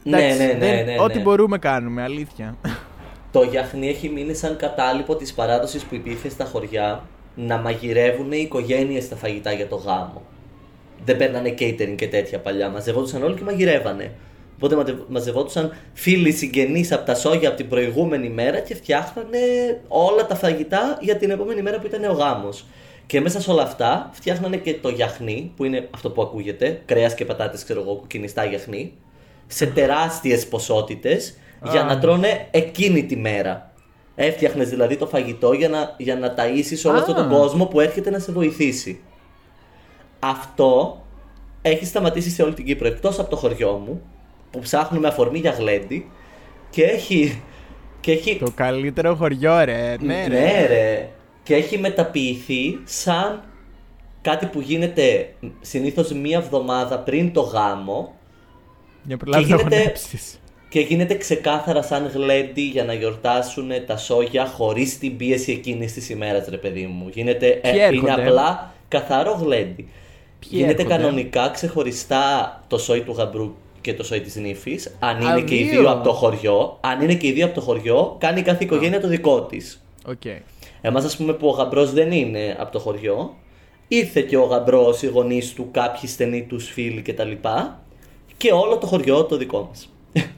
Ναι, ναι, ναι, ναι, ναι. Ό,τι μπορούμε κάνουμε, αλήθεια. Το γιαχνί έχει μείνει σαν κατάλοιπο της παράδοσης που υπήρχε στα χωριά να μαγειρεύουν οι οικογένειες τα φαγητά για το γάμο. Δεν παίρνανε catering και τέτοια παλιά. Μαζευόντουσαν όλοι και μαγειρεύανε. Οπότε ματε- μαζευόντουσαν φίλοι συγγενείς από τα σόγια από την προηγούμενη μέρα και φτιάχνανε όλα τα φαγητά για την επόμενη μέρα που ήταν ο γάμος. Και μέσα σε όλα αυτά φτιάχνανε και το γιαχνί, που είναι αυτό που ακούγεται, κρέας και πατάτες, ξέρω εγώ, κουκκινιστά γιαχνί, σε τεράστιες ποσότητες για Α. να τρώνε εκείνη τη μέρα. Έφτιαχνες δηλαδή το φαγητό για να, για να ταΐσεις όλο Α. αυτόν τον κόσμο που έρχεται να σε βοηθήσει. Αυτό έχει σταματήσει σε όλη την Κύπρο εκτός από το χωριό μου που ψάχνουμε αφορμή για γλέντι και έχει, και έχει το καλύτερο χωριό, ρε. Ναι, ρε. ναι, ρε. Και έχει μεταποιηθεί σαν κάτι που γίνεται συνήθως μία εβδομάδα πριν το γάμο Για προλάβει Και να γίνεται- χωνέψεις. και γίνεται ξεκάθαρα σαν γλέντι για να γιορτάσουν τα σόγια χωρίς την πίεση εκείνης της ημέρας ρε παιδί μου. Γίνεται, ε, Ποιοι είναι έρχονται; απλά καθαρό γλέντι. Ποιοι γίνεται έρχονται; κανονικά ξεχωριστά το σόι του γαμπρού και το σόι της νύφης. Αν Α, είναι και οι δύο. δύο από το χωριό, αν είναι και οι δύο από το χωριό, κάνει κάθε οικογένεια το δικό της. Οκ. Εμάς ας πούμε που ο γαμπρός δεν είναι από το χωριό, ήρθε και ο γαμπρός, οι γονείς του, κάποιοι στενοί τους φίλοι κτλ. Και όλο το χωριό το δικό μας.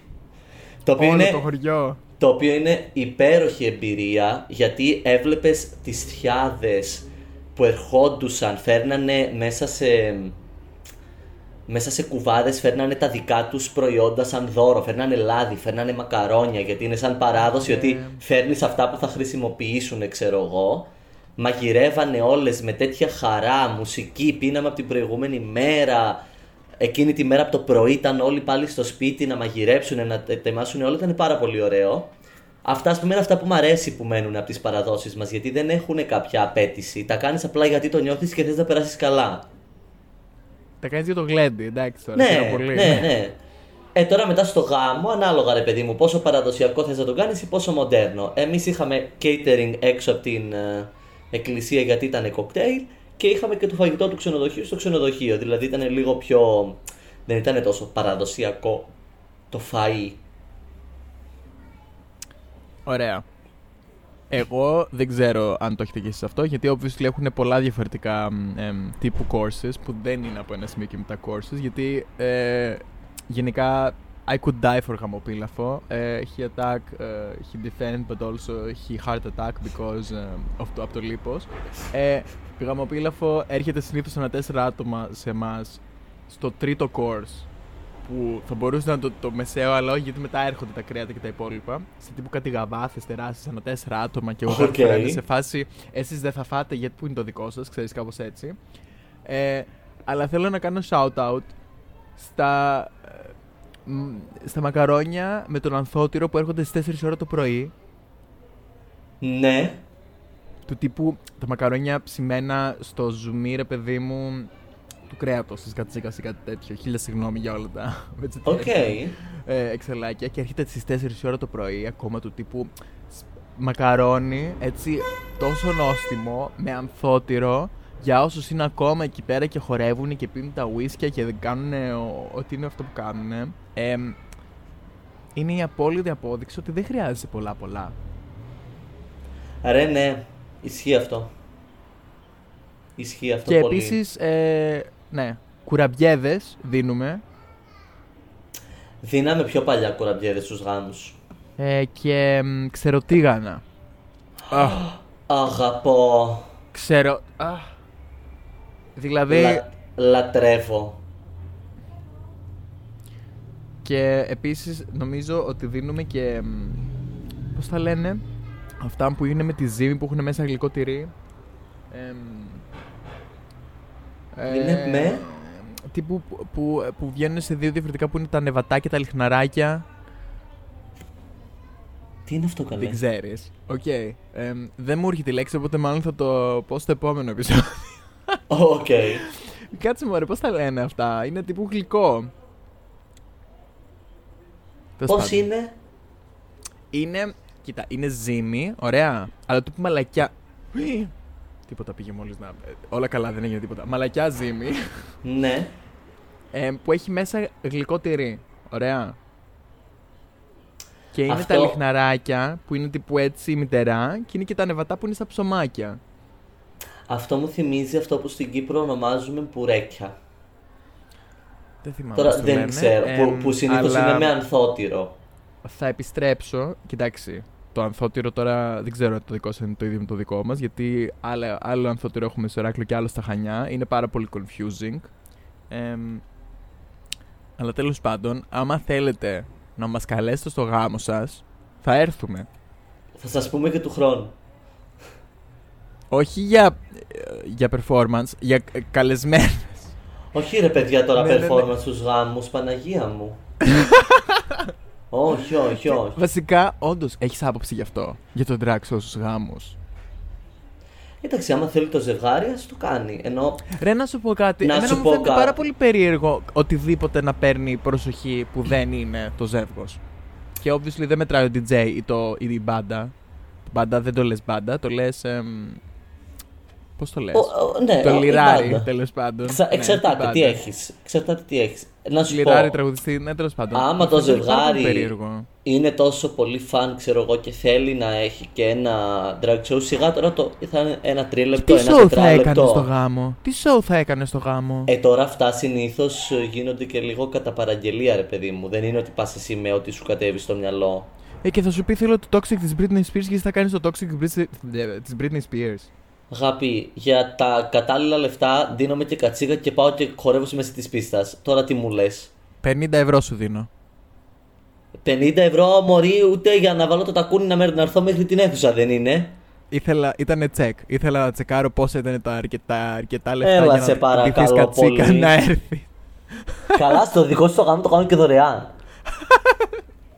το, οποίο Όλο είναι, το χωριό. το οποίο είναι υπέροχη εμπειρία γιατί έβλεπες τις θιάδες που ερχόντουσαν, φέρνανε μέσα σε, μέσα σε κουβάδες φέρνανε τα δικά τους προϊόντα σαν δώρο, φέρνανε λάδι, φέρνανε μακαρόνια γιατί είναι σαν παράδοση Ναι. ότι φέρνεις αυτά που θα χρησιμοποιήσουν ξέρω εγώ μαγειρεύανε όλες με τέτοια χαρά, μουσική, πίναμε από την προηγούμενη μέρα εκείνη τη μέρα από το πρωί ήταν όλοι πάλι στο σπίτι να μαγειρέψουν, να τε- ετοιμάσουν όλα, ήταν πάρα πολύ ωραίο. Αυτά ας πούμε είναι αυτά που μου αρέσει που μένουν από τις παραδόσεις μας γιατί δεν έχουν κάποια απέτηση, τα κάνεις απλά γιατί το νιώθεις και θες να περάσεις καλά. Τα κάνεις για το γλέντι, εντάξει τώρα. Ναι, χαίρομαι πολύ. ναι, ναι. Ε, τώρα μετά στο γάμο, ανάλογα ρε παιδί μου, πόσο παραδοσιακό θες να το κάνεις ή πόσο μοντέρνο. Εμείς είχαμε catering έξω από την ε, εκκλησία γιατί ήταν κοκτέιλ και είχαμε και το φαγητό του ξενοδοχείου στο ξενοδοχείο. Δηλαδή ήταν λίγο πιο... δεν ήταν τόσο παραδοσιακό το φαΐ. Ωραία. Εγώ δεν ξέρω αν το έχετε και εσείς αυτό, γιατί obviously έχουν πολλά διαφορετικά μ, εμ, τύπου courses που δεν είναι από ένα σημείο και μετά courses, γιατί ε, γενικά I could die for χαμοπίλαφο. Ε, he attack, ε, he defend, but also he heart attack because ε, απ' το, από το λίπος. Ε, γαμοπίλαφο έρχεται συνήθως ένα τέσσερα άτομα σε εμάς στο τρίτο course που θα μπορούσε να είναι το, το μεσαίο, αλλά όχι γιατί μετά έρχονται τα κρέατα και τα υπόλοιπα. Σε τύπου κάτι γαβάθες τεράστιες, ανά τέσσερα άτομα και εγώ OK. okay. okay. σε φάση εσείς δεν θα φάτε γιατί που είναι το δικό σας, ξέρεις κάπως έτσι. Ε, αλλά θέλω να κάνω shout out στα, ε, μ, στα μακαρόνια με τον ανθότυρο που έρχονται στις 4 ώρα το πρωί. Ναι, Του τύπου τα μακαρόνια ψημένα στο ζουμί, ρε παιδί μου, του κρέατος της κατσίκα ή κάτι τέτοιο. Χίλια συγγνώμη για όλα τα OK. vegetarian, ε, εξελάκια και έρχεται στις 4 η ώρα το πρωί ακόμα του τύπου σ- μακαρόνι έτσι τόσο νόστιμο με ανθότυρο για όσους είναι ακόμα εκεί πέρα και χορεύουν και πίνουν τα ουίσκια και δεν κάνουν ό,τι είναι αυτό που κάνουν ε, είναι η απόλυτη απόδειξη ότι δεν χρειάζεσαι πολλά πολλά. Ρε ναι, ισχύει αυτό. Ισχύει αυτό και πολύ. επίσης, ε, ναι, κουραμπιέδες δίνουμε Δίναμε πιο παλιά κουραμπιέδες στους γάμους. ε, και μ, ξεροτίγανα. Αχ, Αγαπώ. ξέρω... αχ. Δηλαδή... Λα- λατρεύω. Και επίσης νομίζω ότι δίνουμε και. μ, Πώς τα λένε, αυτά που είναι με τη ζύμη που έχουν μέσα γλυκό τυρί. Εμ, Είναι με; Τύπου που, που, που βγαίνουν σε δύο διαφορετικά που είναι τα ανεβατά και τα λυχναράκια. Τι είναι αυτό καλέ; Δεν ξέρεις. Οκ. Εμ, δεν μου έρχεται η λέξη, οπότε μάλλον θα το πω στο επόμενο επεισόδιο. Οκ. Κάτσε μου, πώς τα λένε αυτά; Είναι τύπου γλυκό. Τέλος Πώς πάντων. είναι; Είναι. Κοίτα, είναι ζύμη, ωραία. Αλλά του που μαλακιά. Ουι. Τίποτα πήγε μόλις να. ε, Όλα καλά, δεν έγινε τίποτα. Μαλακιά ζύμη. Ναι. ε, που έχει μέσα γλυκό τυρί. Ωραία. Και είναι Αυτό- τα λιχναράκια που είναι τύπου έτσι μητερά και είναι και τα νεβατά που είναι στα ψωμάκια. Αυτό μου θυμίζει αυτό που στην Κύπρο ονομάζουμε πουρέκια. Δεν θυμάμαι. Τώρα πώς το δεν λένε. ξέρω. Εμ, που που συνήθως αλλά είναι με ανθότυρο. Θα επιστρέψω. Κοιτάξει, το ανθότυρο τώρα δεν ξέρω αν το δικό σας είναι το ίδιο με το δικό μας. Γιατί άλλο, άλλο ανθότυρο έχουμε στο Εράκλειο και άλλο στα Χανιά. Είναι πάρα πολύ confusing. Εμ, αλλά τέλος πάντων, άμα θέλετε να μας καλέσετε στο γάμο σας, θα έρθουμε. Θα σας πούμε και του χρόνου. Όχι για, ε, για performance, για ε, καλεσμένες. Όχι ρε παιδιά τώρα Ναι, ναι, ναι. performance στους γάμους, Παναγία μου. όχι, όχι, όχι. Βασικά, όντως, έχεις άποψη γι' αυτό. Για τον drag show στους γάμους. Εντάξει, άμα θέλει το ζευγάρι, ας το κάνει. Ενώ Ρε να σου πω κάτι. Να Εμένα σου μου πω φαίνεται κάτι. πάρα πολύ περίεργο οτιδήποτε να παίρνει προσοχή που δεν είναι το ζεύγος. Και obviously δεν μετράει ο DJ ή, το, ή η μπάντα. Μπάντα δεν το λες μπάντα, το λες... εμ, πώς το λες; Ο- ο- ναι, το ο- η λιράρι μπάντα. τέλος πάντων. Ξα- Ναι, εξαρτάται την τι μπάντα. έχεις. Εξαρτάται τι έχεις. Να σου Λιράρι, πω, τραγουδιστή, ναι τέλος πάντων. άμα Μου το φαίνεται πάρα πολύ ζευγάρι περίεργο. είναι τόσο πολύ φαν, ξέρω εγώ, και θέλει να έχει και ένα drag show, σιγά τώρα το, θα είναι ένα τρίλεπτο, Τι ένα show θα έκανε στο τετράλεπτο. γάμο; Τι show θα έκανε στο γάμο; Ε, τώρα αυτά συνήθως γίνονται και λίγο κατά παραγγελία, ρε παιδί μου. Δεν είναι ότι πας εσύ με ό,τι σου κατέβει στο μυαλό. Ε, και θα σου πει θέλω το toxic της Britney Spears και εσύ θα κάνεις το toxic της Britney- της Britney Spears. Αγάπη, για τα κατάλληλα λεφτά δίνομαι και κατσίγα και πάω και χορεύω στη μέση της πίστας. Τώρα τι μου λες; 50 ευρώ σου δίνω. 50 ευρώ μωρή, ούτε για να βάλω το τακούνι να, με- να έρθω μέχρι την αίθουσα, δεν είναι; Ήθελα, ήτανε τσεκ. Ήθελα να τσεκάρω πόσα ήταν τα αρκετά, αρκετά λεφτά Έλα, για σε να παρακαλώ ντυθείς κατσίκα πολύ. να έρθει. Καλά, στο δικό σου το γάμο το κάνω και δωρεάν.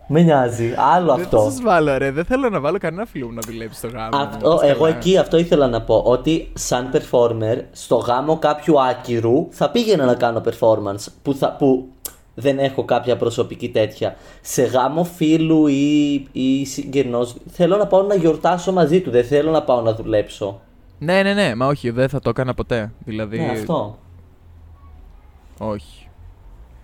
Με νοιάζει. Άλλο Δεν θα αυτό. σας βάλω ρε, δεν θέλω να βάλω κανένα φίλο μου να δουλέψει στο γάμο. μου. Αυτό, Καλά. εγώ εκεί αυτό ήθελα να πω. Ότι σαν performer στο γάμο κάποιου άκυρου θα πήγαινα να κάνω performance που, θα, που δεν έχω κάποια προσωπική τέτοια. Σε γάμο φίλου ή, ή συγγενός θέλω να πάω να γιορτάσω μαζί του. Δεν θέλω να πάω να δουλέψω. Ναι, ναι, ναι, μα όχι, δεν θα το έκανα ποτέ. Δηλαδή, Ναι, αυτό. όχι.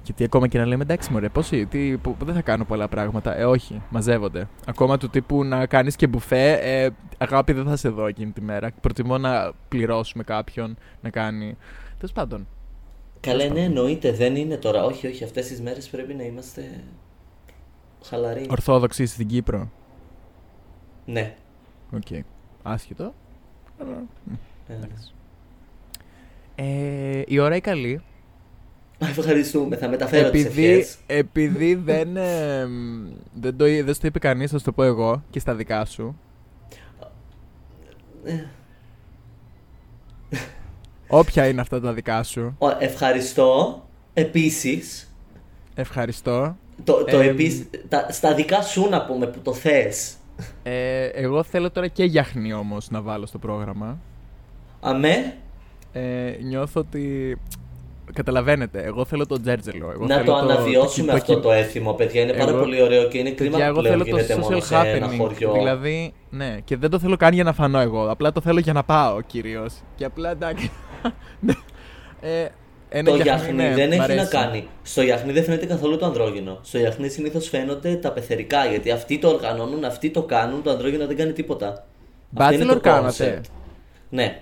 Γιατί ακόμα και να λέμε εντάξει μωρέ, πώς, είναι, τι, που, που δεν θα κάνω πολλά πράγματα. Ε, όχι, μαζεύονται. Ακόμα του τύπου να κάνεις και μπουφέ, ε, αγάπη δεν θα σε δω εκείνη τη μέρα. Προτιμώ να πληρώσουμε κάποιον να κάνει. Τέλος πάντων. Καλά, ναι, εννοείται. Δεν είναι τώρα. Όχι, όχι. Αυτές τις μέρες πρέπει να είμαστε χαλαροί. Ορθόδοξη στην Κύπρο. Ναι. Οκ. Άσχετο. Ε, Ε, η ώρα είναι καλή. Ευχαριστούμε. Θα μεταφέρω τις Επειδή, ευχές. επειδή δεν, ε, δεν, το, δεν στο είπε κανείς, θα σου το πω εγώ και στα δικά σου. Όποια είναι αυτά τα δικά σου. Ω, Ευχαριστώ. Επίσης, Ευχαριστώ. το, το Εμ. επίσης, τα, στα δικά σου να πούμε που το θες. Ε, εγώ θέλω τώρα και γιαχνί όμως να βάλω στο πρόγραμμα. Αμέ, Ε, νιώθω ότι... Καταλαβαίνετε, εγώ θέλω το τζέρτζελο. Εγώ να θέλω το αναβιώσουμε το, αυτό το έθιμο, παιδιά. Είναι πάρα Εγώ- πολύ ωραίο και είναι κρίμα Παιδιά, που εγώ πλέον θέλω το γίνεται μόνο social σε ένα happening. χωριό. Δηλαδή, ναι, και δεν το θέλω καν για να φανώ εγώ. Απλά το θέλω για να πάω κυρίως. Και απλά εντάξει. Ναι. ε, ένα Το γιαχνί, γιαχνί ναι, δεν μ' έχει να αρέσει. κάνει. Στο γιαχνί δεν φαίνεται καθόλου το ανδρόγυνο. Στο γιαχνί συνήθως φαίνονται τα πεθερικά. Γιατί αυτοί το οργανώνουν, αυτοί το κάνουν, το ανδρόγυνο δεν κάνει τίποτα. Αυτό είναι Bachelor το κάνατε; concept. Ναι.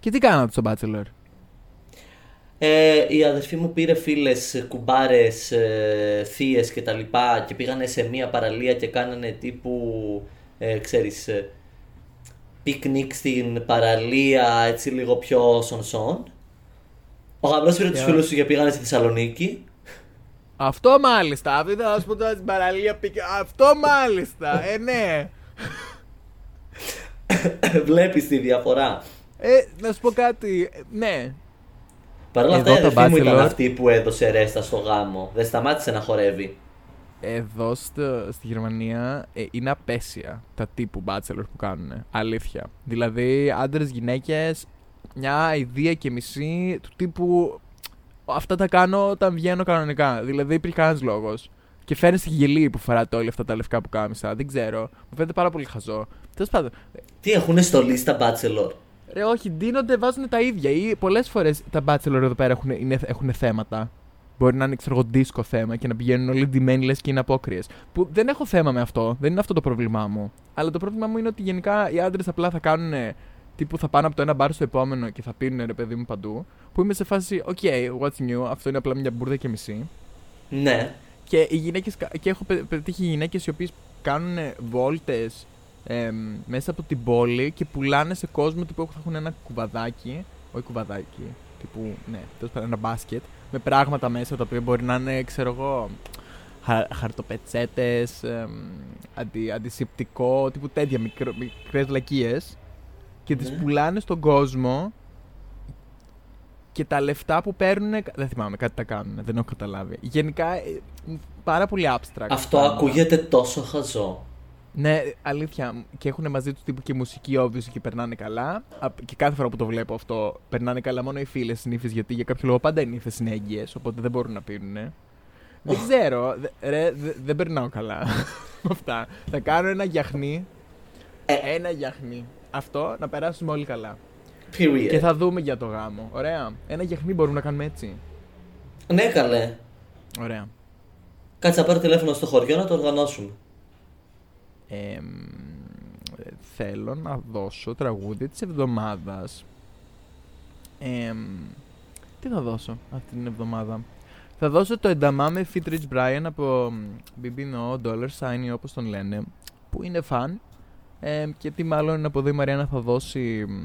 Και τι κάνατε στο Bachelor; Ε, η αδερφή μου πήρε φίλες, κουμπάρες, ε, θείες και τα λοιπά και πήγανε σε μία παραλία και κάνανε τύπου, ε, ξέρεις, ε, πικνίκ στην παραλία, έτσι λίγο πιο σονσόν. Ο γαμπρός πήρε τους Yeah. φίλους του και πήγανε στη Θεσσαλονίκη. Αυτό μάλιστα. Αυτή θα σου πω τώρα στην παραλία. πήγε- Αυτό μάλιστα. Ε, ναι. Βλέπεις τη διαφορά. Ε, να σου πω κάτι. Ε, Ναι. Παρ' όλα αυτά, η Εδώ το αδερφή μου ήταν Bachelor- αυτή που έδωσε ρέστα στο γάμο. Δεν σταμάτησε να χορεύει. Εδώ στο, στη Γερμανία ε, είναι απέσια τα τύπου bachelor που κάνουν. Αλήθεια. Δηλαδή, άντρες, γυναίκες, μια ιδέα και μισή του τύπου. Αυτά τα κάνω όταν βγαίνω κανονικά. Δηλαδή, υπήρχε κανένας λόγος. Και φαίνεσαι γελί που φοράτε όλα αυτά τα λευκά που κάμισα. Δεν ξέρω. Μου φαίνεται πάρα πολύ χαζό. Τέλος πάντων. Τι έχουν στολή στα Bachelor; Ρε, όχι, ντύνονται, βάζουν τα ίδια. Ή πολλές φορές τα bachelor εδώ πέρα έχουν, είναι, έχουν θέματα. Μπορεί να είναι, ξέρω εγώ, disco θέμα και να πηγαίνουν όλοι ντυμένοι λες και είναι απόκριες. Που δεν έχω θέμα με αυτό. Δεν είναι αυτό το πρόβλημά μου. Αλλά το πρόβλημά μου είναι ότι γενικά οι άντρες απλά θα κάνουν. Τύπου θα πάνε από το ένα μπαρ στο επόμενο και θα πίνουν ρε παιδί μου παντού. Που είμαι σε φάση, OK, what's new, αυτό είναι απλά μια μπουρδα και μισή. Ναι. Και, οι γυναίκες, και έχω πε- πετύχει γυναίκες οι οποίες κάνουν βόλτες μέσα από την πόλη και πουλάνε σε κόσμο τύπου θα έχουν ένα κουβαδάκι. Όχι κουβαδάκι. Τύπου, ναι, τέλος πάντων ένα μπάσκετ. Με πράγματα μέσα τα οποία μπορεί να είναι, ξέρω εγώ, χα, χαρτοπετσέτες, αντι, αντισηπτικό, τύπου τέτοια μικρο, μικρές λακίες και τις Ναι. πουλάνε στον κόσμο και τα λεφτά που παίρνουν. Δεν θυμάμαι, κάτι τα κάνουν. Δεν έχω καταλάβει. Γενικά ε, πάρα πολύ abstract. Αυτό πράγματα. ακούγεται τόσο χαζό. Ναι, αλήθεια. Και έχουν μαζί τους τύπου και μουσική obviously και περνάνε καλά. Α, Και κάθε φορά που το βλέπω αυτό, περνάνε καλά μόνο οι φίλες συνήθως γιατί για κάποιο λόγο πάντα οι νύφε είναι έγκυες, οπότε δεν μπορούν να πίνουν. Δεν ξέρω. δε- Ρε, δε- δεν περνάω καλά με αυτά. Θα κάνω ένα γιαχνί. Ε. Ένα γιαχνί. Αυτό να περάσουμε όλοι καλά. Period. Και θα δούμε για το γάμο. Ωραία. Ένα γιαχνί μπορούμε να κάνουμε έτσι. Ναι, καλέ. Ωραία. Κάτσε να πάρω τηλέφωνο στο χωριό να το οργανώσουμε. Ε, θέλω να δώσω τραγούδι της εβδομάδας. Ε, τι θα δώσω αυτή την εβδομάδα; Θα δώσω το Ενταμάμε Fit Rich Brian από BB No, Dollar Sign ή όπως τον λένε, που είναι φαν. Ε, και τι μάλλον από εδώ η Μαριάννα θα δώσει μ,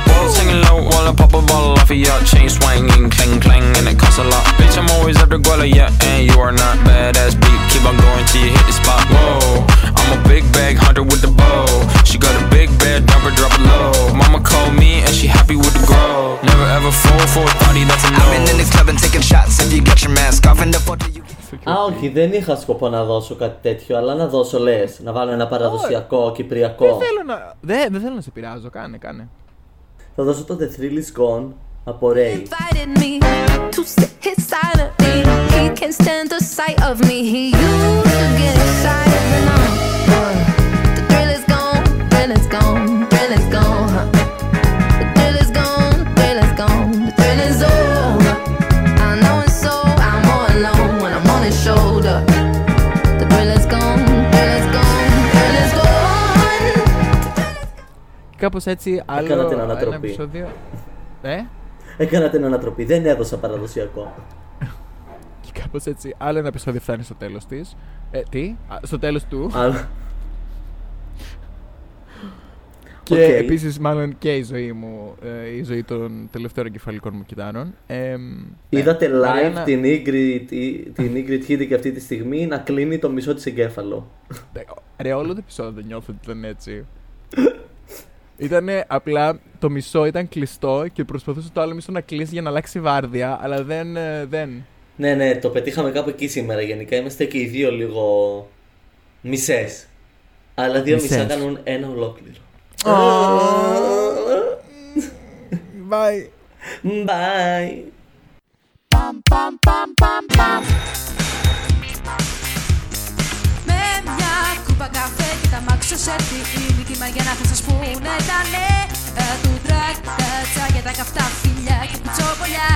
Drive yourself the fuck, you think, yeah, I'm rich now. Hey, little mama, yeah, you heard about me. I'ma pop you like a pea, yeah, at a mommy. Yeah, feel so hot like I'm chilling on the beach. Yeah, baby in the sun like the Teletubbies. Walls hanging low while I pop a bottle off of your chain swinging, clang clang, and it costs a lot. Bitch, I'm always after Guala, yeah, and you are not badass beat. Keep on going till you hit the spot. Whoa, I'm a big bag hunter with the bow. She got a big bed, dump her, drop it low. Mama called me and she happy with the grow. Never ever fall for a thotty, that's a no. I've been in the club and taking shots. If you got your mask off and the photo you get. στο Α, κεφάλι. όχι, δεν είχα σκοπό να δώσω κάτι τέτοιο, αλλά να δώσω λε. Να βάλω ένα παραδοσιακό κυπριακό. Δεν θέλω να... Δεν, δεν θέλω να σε πειράζω, κάνε, κάνε. Θα δώσω το The Thrill is Gone από Ray. invited Κάπως έτσι, άλλο Έκανα την ένα ανατροπή. επεισόδιο. Ε; Έκανα την ανατροπή, δεν έδωσα παραδοσιακό. Και κάπως έτσι, άλλο ένα επεισόδιο φτάνει στο τέλος της. Ε, τι; Α, στο τέλος του. Αλλά και οκ. επίσης, μάλλον και η ζωή μου, ε, η ζωή των τελευταίων εγκεφαλικών μου κυτάρων. Ε, ναι. είδατε live Μαριάννα, την Ingrid, την Ingrid Hiddick αυτή τη στιγμή να κλείνει το μισό της εγκέφαλο. ε, Ρε, όλο το επεισόδιο δεν νιώθω ότι ήταν έτσι. Ήταν απλά το μισό ήταν κλειστό και προσπαθούσε το άλλο μισό να κλείσει για να αλλάξει βάρδια, αλλά δεν. ε, δεν. Ναι, ναι, το πετύχαμε κάπου εκεί σήμερα. Γενικά είμαστε και οι δύο λίγο μισές. Αλλά δύο μισά Μισές. κάνουν ένα ολόκληρο. Bye. Bye. αμάξου σε ηλικίμα για να θα σας πούνε τα νέα του τρακ, τα τσάκια, τα καυτά φιλιά και κουτσόπολιά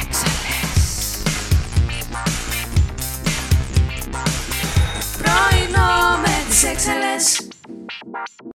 Έξαλες. Πρωινό με τις έξαλες.